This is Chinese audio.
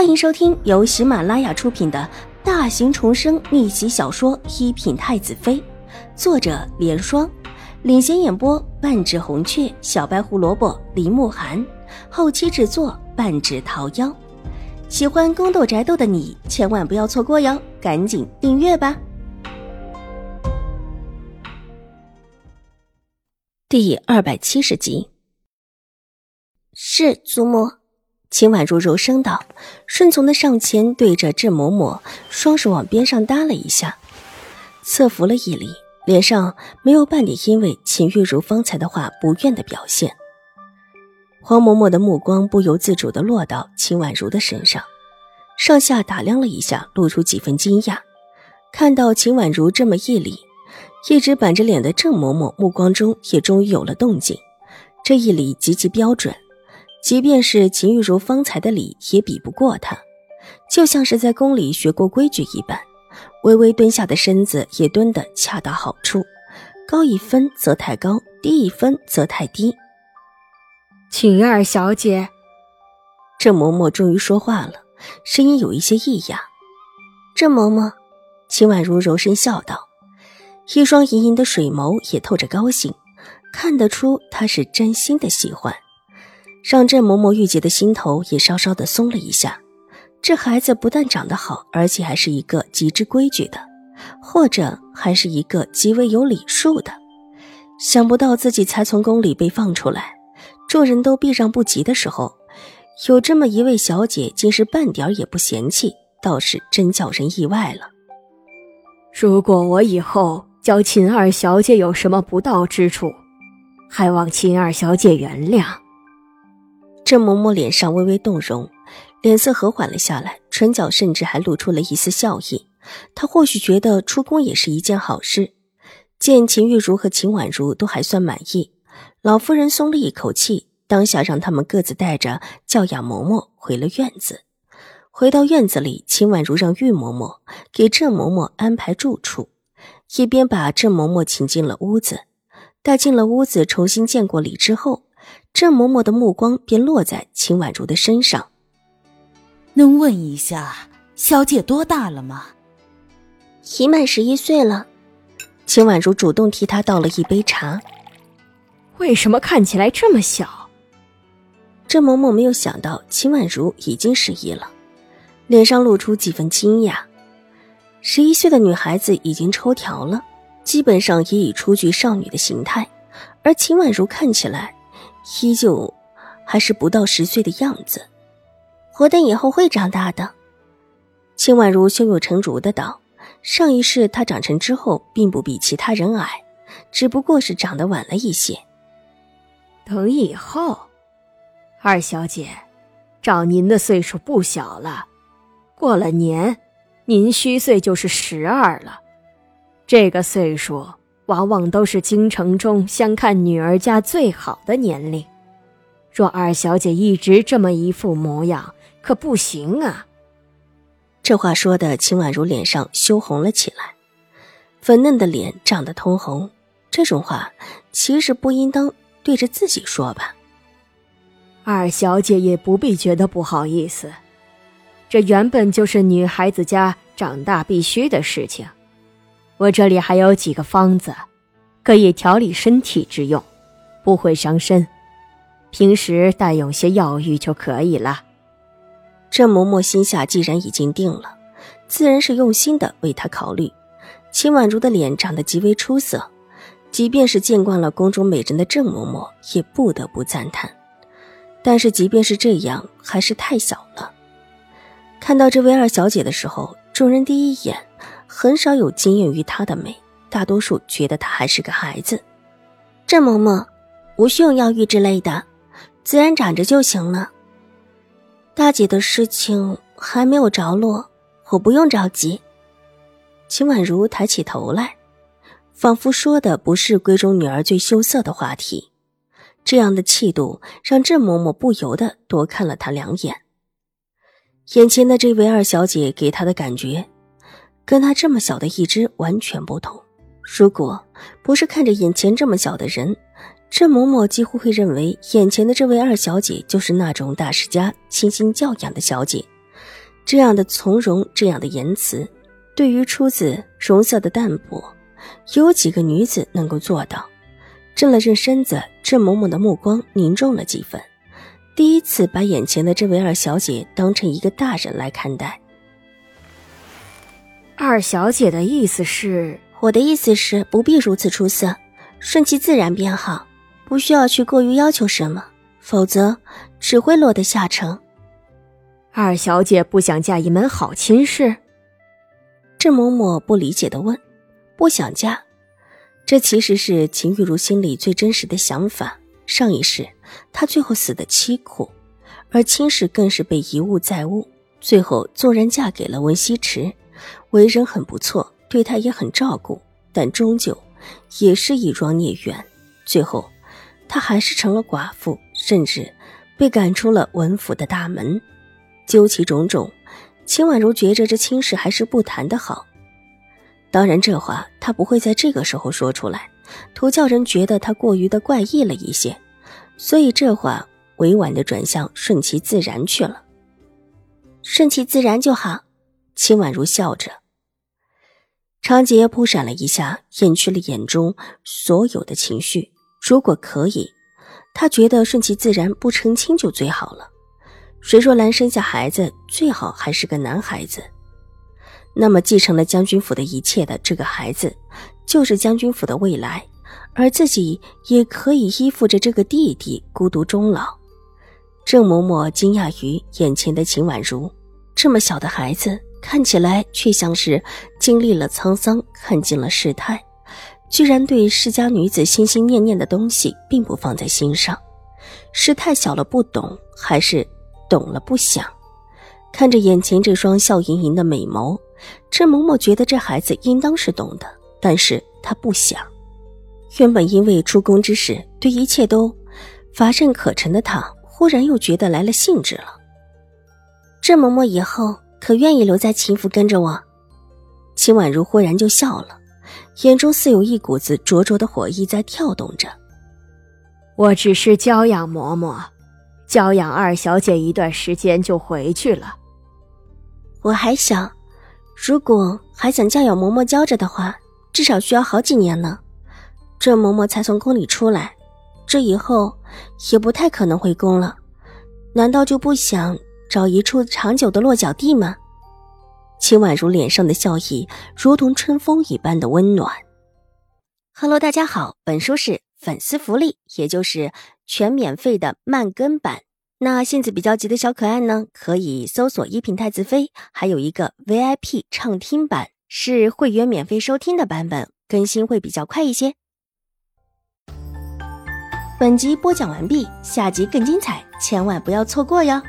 欢迎收听由喜马拉雅出品的大型重生逆袭小说《一品太子妃》，作者：莲霜，领衔演播：半指红雀、小白胡萝卜、林慕寒，后期制作：半指桃夭。喜欢宫斗宅斗的你千万不要错过哟，赶紧订阅吧！第二百七十集，是祖母。秦婉如柔声道，顺从的上前，对着郑嬷嬷双手往边上搭了一下，侧伏了一礼，脸上没有半点因为秦玉茹方才的话不愿的表现。黄嬷嬷的目光不由自主的落到秦婉如的身上，上下打量了一下，露出几分惊讶。看到秦婉如这么一礼，一直板着脸的郑嬷嬷目光中也终于有了动静，这一礼极其标准。即便是秦玉茹方才的礼也比不过他，就像是在宫里学过规矩一般，微微蹲下的身子也蹲得恰到好处，高一分则太高，低一分则太低。秦二小姐，郑嬷嬷终于说话了，声音有一些异样。郑嬷嬷，秦婉如柔声笑道，一双盈盈的水眸也透着高兴，看得出她是真心的喜欢。让郑嬷嬷玉洁的心头也稍稍的松了一下。这孩子不但长得好，而且还是一个极之规矩的，或者还是一个极为有礼数的。想不到自己才从宫里被放出来，众人都避让不及的时候，有这么一位小姐，竟是半点也不嫌弃，倒是真叫人意外了。如果我以后教秦二小姐有什么不到之处，还望秦二小姐原谅。郑嬷嬷脸上微微动容，脸色和缓了下来，唇角甚至还露出了一丝笑意。她或许觉得出宫也是一件好事。见秦玉茹和秦婉如都还算满意，老夫人松了一口气，当下让他们各自带着教养嬷嬷回了院子。回到院子里，秦婉如让玉嬷嬷给郑嬷嬷安排住处，一边把郑嬷嬷请进了屋子。待进了屋子，重新见过礼之后。郑嬷嬷的目光便落在秦婉如的身上。能问一下，小姐多大了吗？已满十一岁了。秦婉如主动替她倒了一杯茶。为什么看起来这么小？郑嬷嬷没有想到秦婉如已经十一了，脸上露出几分惊讶。十一岁的女孩子已经抽条了，基本上也已初具少女的形态，而秦婉如看起来。依旧还是不到十岁的样子，活等以后会长大的。秦婉如胸有成竹的道：“上一世她长成之后，并不比其他人矮，只不过是长得晚了一些。等以后，二小姐，照您的岁数不小了，过了年，您虚岁就是十二了。这个岁数。”往往都是京城中相看女儿家最好的年龄，若二小姐一直这么一副模样，可不行啊。这话说的秦婉如脸上羞红了起来，粉嫩的脸涨得通红。这种话其实不应当对着自己说吧？二小姐也不必觉得不好意思，这原本就是女孩子家长大必须的事情。我这里还有几个方子，可以调理身体之用，不会伤身。平时带用些药浴就可以了。郑嬷嬷心下既然已经定了，自然是用心的为他考虑。秦婉如的脸长得极为出色，即便是见惯了宫中美人的郑嬷嬷，也不得不赞叹。但是即便是这样，还是太小了。看到这位二小姐的时候，众人第一眼。很少有惊艳于她的美，大多数觉得她还是个孩子。郑嬷嬷，无需用药浴之类的，自然长着就行了。大姐的事情还没有着落，我不用着急。秦婉如抬起头来，仿佛说的不是闺中女儿最羞涩的话题，这样的气度让郑嬷嬷不由得多看了她两眼。眼前的这位二小姐给她的感觉。跟他这么小的一只完全不同。如果不是看着眼前这么小的人，郑嬷嬷几乎会认为眼前的这位二小姐就是那种大世家倾心教养的小姐，这样的从容，这样的言辞，对于出自容色的淡泊，有几个女子能够做到？正了正身子，郑嬷嬷的目光凝重了几分，第一次把眼前的这位二小姐当成一个大人来看待。二小姐的意思是，我的意思是不必如此出色，顺其自然便好，不需要去过于要求什么，否则只会落得下乘。二小姐不想嫁一门好亲事？郑嬷嬷不理解的问：“不想嫁？”这其实是秦玉茹心里最真实的想法。上一世，她最后死的凄苦，而亲事更是被一误在物，最后纵然嫁给了文西池。为人很不错，对他也很照顾，但终究也是一桩孽缘。最后，他还是成了寡妇，甚至被赶出了文府的大门。究其种种，秦婉如觉着这亲事还是不谈的好。当然，这话他不会在这个时候说出来，图叫人觉得他过于的怪异了一些，所以这话委婉的转向顺其自然去了。顺其自然就好。秦婉如笑着，长杰扑闪了一下，掩去了眼中所有的情绪。如果可以，他觉得顺其自然，不成亲就最好了。谁若兰生下孩子，最好还是个男孩子。那么继承了将军府的一切的这个孩子，就是将军府的未来，而自己也可以依附着这个弟弟孤独终老。郑嬷嬷惊讶于眼前的秦婉如，这么小的孩子。看起来却像是经历了沧桑，看尽了世态，居然对世家女子心心念念的东西并不放在心上，是太小了不懂，还是懂了不想？看着眼前这双笑盈盈的美眸，郑嬷嬷觉得这孩子应当是懂的，但是她不想。原本因为出宫之事对一切都乏善可陈的她，忽然又觉得来了兴致了。郑嬷嬷以后。可愿意留在秦府跟着我？秦婉如忽然就笑了，眼中似有一股子灼灼的火意在跳动着。我只是娇养嬷嬷，娇养二小姐一段时间就回去了。我还想，如果还想教养嬷嬷教着的话，至少需要好几年呢。这嬷嬷才从宫里出来，这以后也不太可能回宫了。难道就不想？找一处长久的落脚地吗？秦婉如脸上的笑意如同春风一般的温暖。Hello，大家好，本书是粉丝福利，也就是全免费的慢更版。那性子比较急的小可爱呢，可以搜索一品太子妃，还有一个 VIP 畅听版，是会员免费收听的版本，更新会比较快一些。本集播讲完毕，下集更精彩，千万不要错过哟。